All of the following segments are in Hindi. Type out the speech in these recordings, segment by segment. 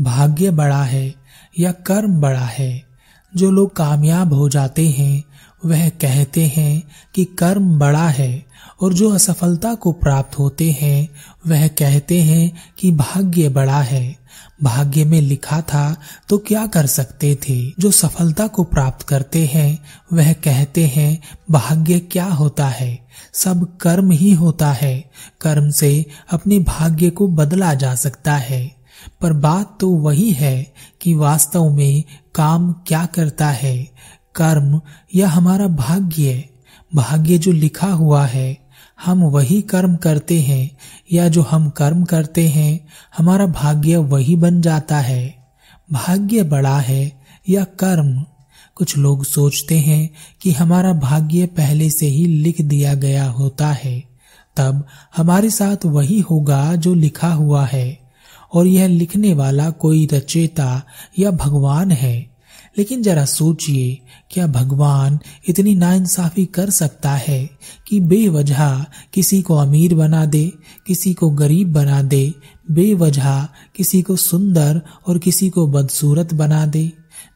भाग्य बड़ा है या कर्म बड़ा है, जो लोग कामयाब हो जाते हैं, वह कहते हैं कि कर्म बड़ा है और जो असफलता को प्राप्त होते हैं, वह कहते हैं कि भाग्य बड़ा है। भाग्य में लिखा था तो क्या कर सकते थे? जो सफलता को प्राप्त करते हैं, वह कहते हैं, भाग्य क्या होता है? सब कर्म ही होता है। कर्म से अपने भाग्य को बदला जा सकता है। पर बात तो वही है कि वास्तव में काम क्या करता है। कर्म या हमारा भाग्य भाग्य जो लिखा हुआ है, हम वही कर्म करते हैं या जो हम कर्म करते हैं, हमारा भाग्य वही बन जाता है। भाग्य बड़ा है या कर्म? कुछ लोग सोचते हैं कि हमारा भाग्य पहले से ही लिख दिया गया होता है। तब हमारे साथ वही होगा जो लिखा हुआ है। और यह लिखने वाला कोई रचेता या भगवान है। लेकिन जरा सोचिए, क्या भगवान इतनी नाइंसाफी कर सकता है कि बेवजह किसी को अमीर बना दे, किसी को गरीब बना दे, बेवजह किसी को सुंदर और किसी को बदसूरत बना दे?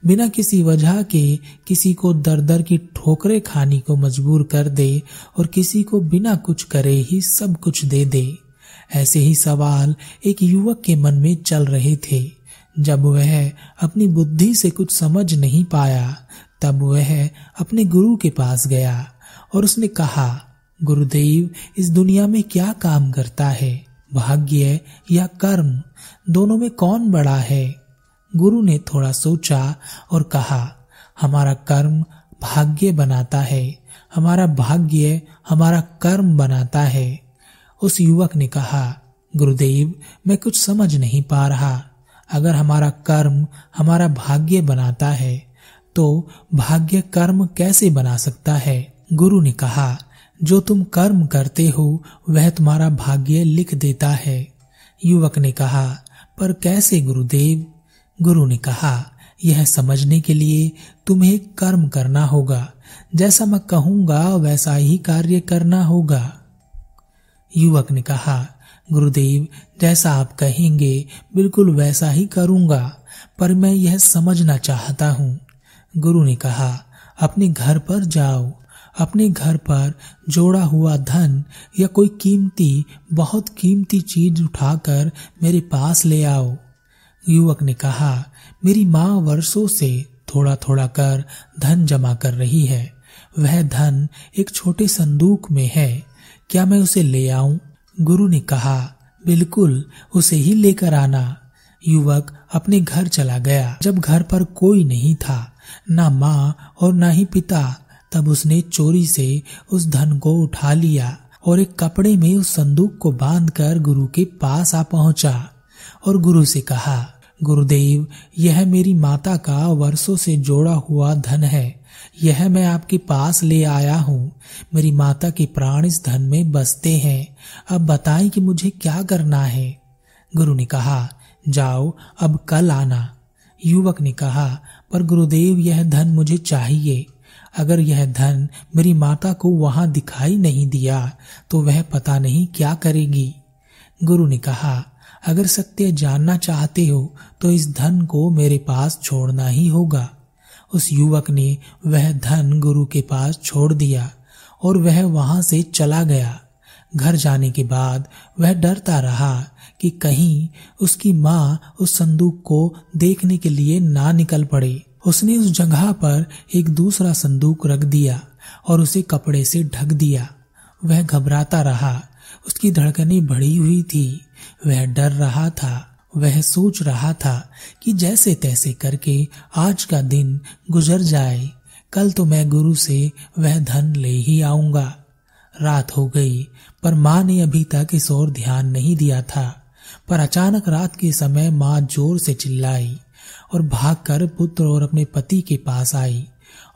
बिना किसी वजह के किसी को दर दर की ठोकरे खाने को मजबूर कर दे और किसी को बिना कुछ करे ही सब कुछ दे दे। ऐसे ही सवाल एक युवक के मन में चल रहे थे। जब वह अपनी बुद्धि से कुछ समझ नहीं पाया, तब वह अपने गुरु के पास गया और उसने कहा, गुरुदेव, इस दुनिया में क्या काम करता है? भाग्य या कर्म? दोनों में कौन बड़ा है? गुरु ने थोड़ा सोचा और कहा, हमारा कर्म भाग्य बनाता है, हमारा भाग्य हमारा कर्म बनाता है। उस युवक ने कहा, गुरुदेव, मैं कुछ समझ नहीं पा रहा। अगर हमारा कर्म हमारा भाग्य बनाता है तो भाग्य कर्म कैसे बना सकता है? गुरु ने कहा, जो तुम कर्म करते हो, वह तुम्हारा भाग्य लिख देता है। युवक ने कहा, पर कैसे, गुरुदेव? गुरु ने कहा, यह समझने के लिए तुम्हें कर्म करना होगा। जैसा मैं कहूँगा, वैसा ही कार्य करना होगा। युवक ने कहा, गुरुदेव, जैसा आप कहेंगे, बिल्कुल वैसा ही करूँगा, पर मैं यह समझना चाहता हूँ। गुरु ने कहा, अपने घर पर जाओ। अपने घर पर जोड़ा हुआ धन या कोई कीमती, बहुत कीमती चीज़ उठाकर मेरे पास ले आओ। युवक ने कहा, मेरी माँ वर्षों से थोड़ा थोड़ा कर धन जमा कर रही है। वह धन एक छोटे संदूक में है। क्या मैं उसे ले आऊँ? गुरु ने कहा, बिल्कुल, उसे ही लेकर आना। युवक अपने घर चला गया। जब घर पर कोई नहीं था, ना माँ और ना ही पिता, तब उसने चोरी से उस धन को उठा लिया और एक कपड़े में उस संदूक को बांधकर गुरु के पास आ पहुँचा और गुरु से कहा, गुरुदेव, यह मेरी माता का वर्षों से जोड़ा हुआ धन है। यह मैं आपके पास ले आया हूँ। मेरी माता के प्राण इस धन में बसते हैं। अब बताएँ कि मुझे क्या करना है। गुरु ने कहा, जाओ, अब कल आना। युवक ने कहा, पर गुरुदेव, यह धन मुझे चाहिए। अगर यह धन मेरी माता को वहाँ दिखाई नहीं दिया तो वह पता नहीं क्या करेगी। गुरु ने कहा, अगर सत्य जानना चाहते हो तो इस धन को मेरे पास छोड़ना ही होगा। उस युवक ने वह धन गुरु के पास छोड़ दिया और वह वहाँ से चला गया। घर जाने के बाद वह डरता रहा कि कहीं उसकी माँ उस संदूक को देखने के लिए ना निकल पड़े। उसने उस जगह पर एक दूसरा संदूक रख दिया और उसे कपड़े से ढक दिया। वह घबराता रहा। उसकी धड़कनें बढ़ी हुई थी। वह डर रहा था। वह सोच रहा था कि जैसे तैसे करके आज का दिन गुजर जाए। कल तो मैं गुरु से वह धन ले ही आऊँगा। रात हो गई, पर माँ ने अभी तक इस ओर ध्यान नहीं दिया था। पर अचानक रात के समय माँ ज़ोर से चिल्लाई और भागकर पुत्र और अपने पति के पास आई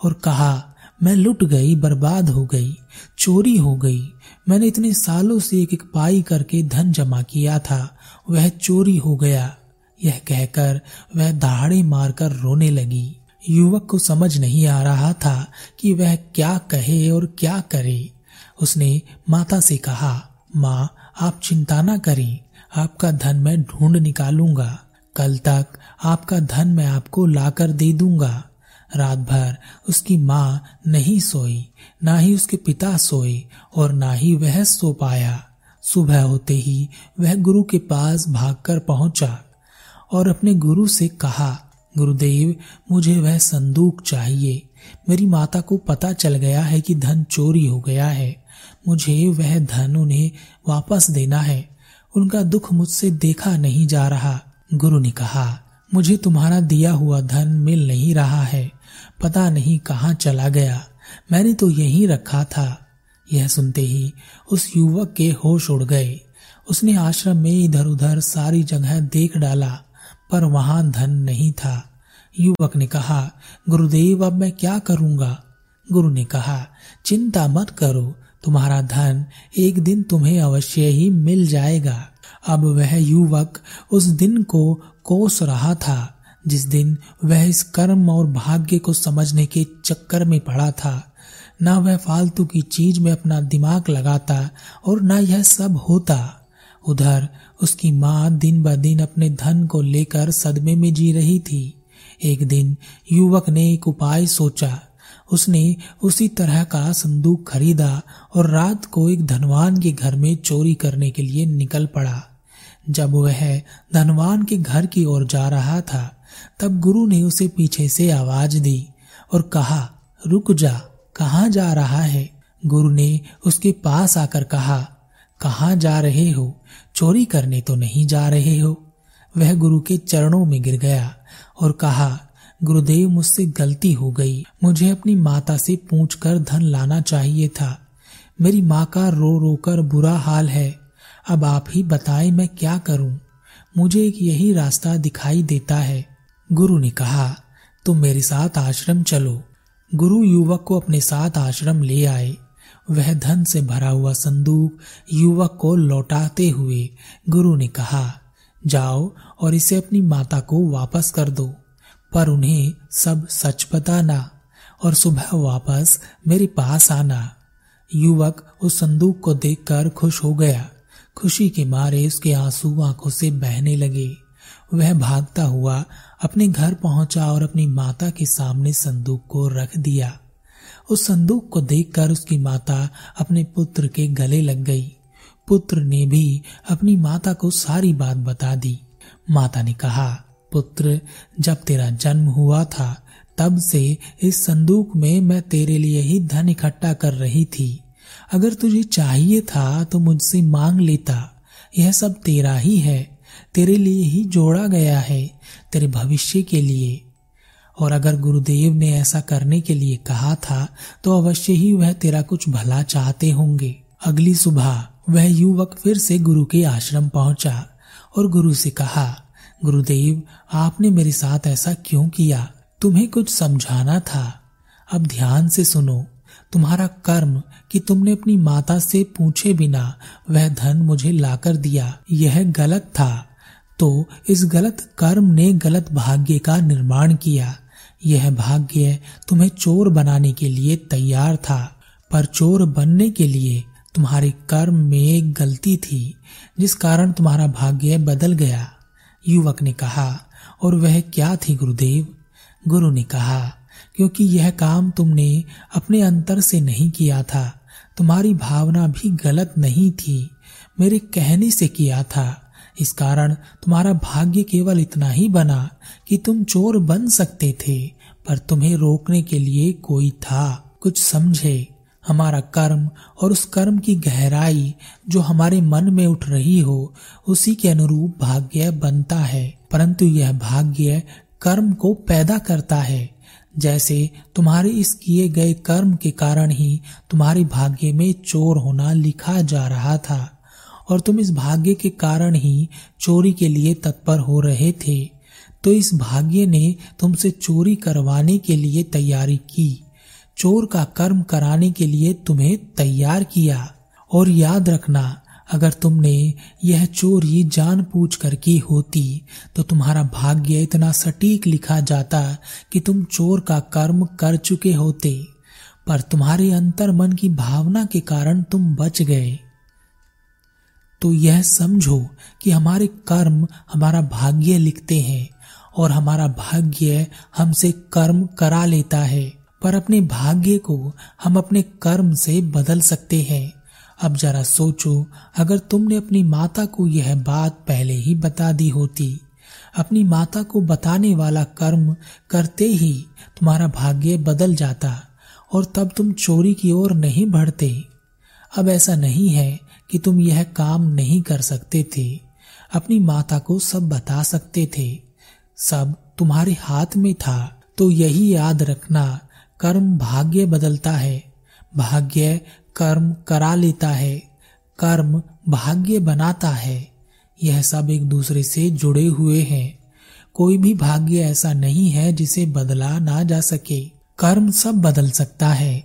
और कहा मैं लुट गई, बर्बाद हो गई, चोरी हो गई। मैंने इतने सालों से एक एक पाई करके धन जमा किया था, वह चोरी हो गया। यह कहकर वह दहाड़े मारकर रोने लगी। युवक को समझ नहीं आ रहा था कि वह क्या कहे और क्या करे। उसने माता से कहा, माँ, आप चिंता ना करें, आपका धन मैं ढूंढ निकालूँगा। कल तक आपका धन मैं आपको लाकर दे दूँगा। रात भर उसकी माँ नहीं सोई, ना ही उसके पिता सोए और ना ही वह सो पाया। सुबह होते ही वह गुरु के पास भागकर पहुँचा और अपने गुरु से कहा, गुरुदेव, मुझे वह संदूक चाहिए। मेरी माता को पता चल गया है कि धन चोरी हो गया है। मुझे वह धन उन्हें वापस देना है। उनका दुख मुझसे देखा नहीं जा रहा। गुरु ने कहा, मुझे तुम्हारा दिया हुआ धन मिल नहीं रहा है। पता नहीं कहाँ चला गया। मैंने तो यहीं रखा था। यह सुनते ही उस युवक के होश उड़ गए। उसने आश्रम में इधर उधर सारी जगह देख डाला, पर वहाँ धन नहीं था। युवक ने कहा, गुरुदेव, अब मैं क्या करूँगा? गुरु ने कहा, चिंता मत करो, तुम्हारा धन एक दिन तुम्हें अवश्य ही मिल जाएगा। अब वह युवक उस दिन को कोस रहा था। जिस दिन वह इस कर्म और भाग्य को समझने के चक्कर में पड़ा था, ना वह फालतू की चीज़ में अपना दिमाग लगाता और न यह सब होता। उधर उसकी माँ दिन ब दिन अपने धन को लेकर सदमे में जी रही थी। एक दिन युवक ने एक उपाय सोचा। उसने उसी तरह का संदूक खरीदा और रात को एक धनवान के घर में चोरी करने के लिए निकल पड़ा। जब वह धनवान के घर की ओर जा रहा था, तब गुरु ने उसे पीछे से आवाज़ दी और कहा, रुक जा, कहाँ जा रहा है? गुरु ने उसके पास आकर कहा, कहाँ जा रहे हो? चोरी करने तो नहीं जा रहे हो? वह गुरु के चरणों में गिर गया और कहा, गुरुदेव मुझसे गलती हो गई। मुझे अपनी माता से पूछकर धन लाना चाहिए था। मेरी माँ का रो रो कर बुरा हाल है। अब आप ही बताएँ मैं क्या करूँ? मुझे एक यही रास्ता दिखाई देता है। गुरु ने कहा, तुम मेरे साथ आश्रम चलो। गुरु युवक को अपने साथ आश्रम ले आए। वह धन से भरा हुआ संदूक युवक को लौटाते हुए गुरु ने कहा, जाओ और इसे अपनी माता को वापस कर दो, पर उन्हें सब सच बताना और सुबह वापस मेरे पास आना। युवक उस संदूक को देखकर खुश हो गया। खुशी के मारे उसके आँसू आँखों से बहने लगे। वह भागता हुआ अपने घर पहुँचा और अपनी माता के सामने संदूक को रख दिया। उस संदूक को देखकर उसकी माता अपने पुत्र के गले लग गई। पुत्र ने भी अपनी माता को सारी बात बता दी। माता ने कहा, पुत्र, जब तेरा जन्म हुआ था, तब से इस संदूक में मैं तेरे लिए ही धन इकट्ठा कर रही थी। अगर तुझे चाहिए था तो मुझसे मांग लेता। यह सब तेरा ही है। तेरे लिए ही जोड़ा गया है तेरे भविष्य के लिए। और अगर गुरुदेव ने ऐसा करने के लिए कहा था तो अवश्य ही वह तेरा कुछ भला चाहते होंगे। अगली सुबह वह युवक फिर से गुरु के आश्रम पहुँचा और गुरु से कहा, गुरुदेव, आपने मेरे साथ ऐसा क्यों किया? तुम्हें कुछ समझाना था। अब ध्यान से सुनो। तुम्हारा कर्म कि तुमने अपनी माता से पूछे बिना वह धन मुझे लाकर दिया, यह गलत था। तो इस गलत कर्म ने गलत भाग्य का निर्माण किया। यह भाग्य तुम्हें चोर बनाने के लिए तैयार था, पर चोर बनने के लिए तुम्हारे कर्म में एक गलती थी, जिस कारण तुम्हारा भाग्य बदल गया। युवक ने कहा, और वह क्या थी, गुरुदेव? गुरु ने कहा क्योंकि यह काम तुमने अपने अंतर से नहीं किया था। तुम्हारी भावना भी गलत नहीं थी। मेरे कहने से किया था। इस कारण तुम्हारा भाग्य केवल इतना ही बना कि तुम चोर बन सकते थे, पर तुम्हें रोकने के लिए कोई था। कुछ समझे? हमारा कर्म और उस कर्म की गहराई जो हमारे मन में उठ रही हो, उसी के अनुरूप भाग्य बनता है। परंतु यह भाग्य कर्म को पैदा करता है। जैसे तुम्हारे इस किए गए कर्म के कारण ही तुम्हारे भाग्य में चोर होना लिखा जा रहा था, और तुम इस भाग्य के कारण ही चोरी के लिए तत्पर हो रहे थे। तो इस भाग्य ने तुमसे चोरी करवाने के लिए तैयारी की, चोर का कर्म कराने के लिए तुम्हें तैयार किया। और याद रखना अगर तुमने यह चोरी जान पूछ कर की होती तो तुम्हारा भाग्य इतना सटीक लिखा जाता कि तुम चोर का कर्म कर चुके होते, पर तुम्हारे अंतर मन की भावना के कारण तुम बच गए। तो यह समझो कि हमारे कर्म हमारा भाग्य लिखते हैं, और हमारा भाग्य हमसे कर्म करा लेता है, पर अपने भाग्य को हम अपने कर्म से बदल सकते हैं। अब जरा सोचो, अगर तुमने अपनी माता को यह बात पहले ही बता दी होती, अपनी माता को बताने वाला कर्म करते ही तुम्हारा भाग्य बदल जाता और तब तुम चोरी की ओर नहीं बढ़ते। अब ऐसा नहीं है कि तुम यह काम नहीं कर सकते थे, अपनी माता को सब बता सकते थे। सब तुम्हारे हाथ में था तो यही याद रखना, कर्म भाग्य बदलता है। भाग्य कर्म करा लेता है, कर्म भाग्य बनाता है। यह सब एक दूसरे से जुड़े हुए हैं। कोई भी भाग्य ऐसा नहीं है जिसे बदला ना जा सके। कर्म सब बदल सकता है।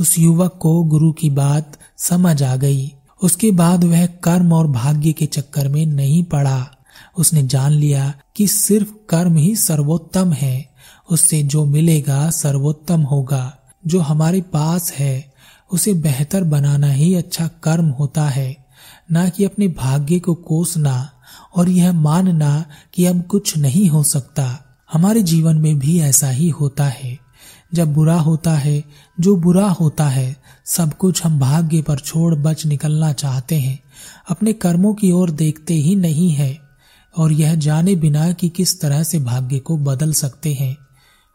उस युवक को गुरु की बात समझ आ गई। उसके बाद वह कर्म और भाग्य के चक्कर में नहीं पड़ा। उसने जान लिया कि सिर्फ़ कर्म ही सर्वोत्तम है। उससे जो मिलेगा सर्वोत्तम होगा। जो हमारे पास है उसे बेहतर बनाना ही अच्छा कर्म होता है, ना कि अपने भाग्य को कोसना और यह मानना कि अब कुछ नहीं हो सकता। हमारे जीवन में भी ऐसा ही होता है। जब बुरा होता है, जो बुरा होता है, सब कुछ हम भाग्य पर छोड़ बच निकलना चाहते हैं, अपने कर्मों की ओर देखते ही नहीं है, और यह जाने बिना कि किस तरह से भाग्य को बदल सकते हैं।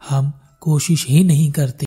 हम कोशिश ही नहीं करते।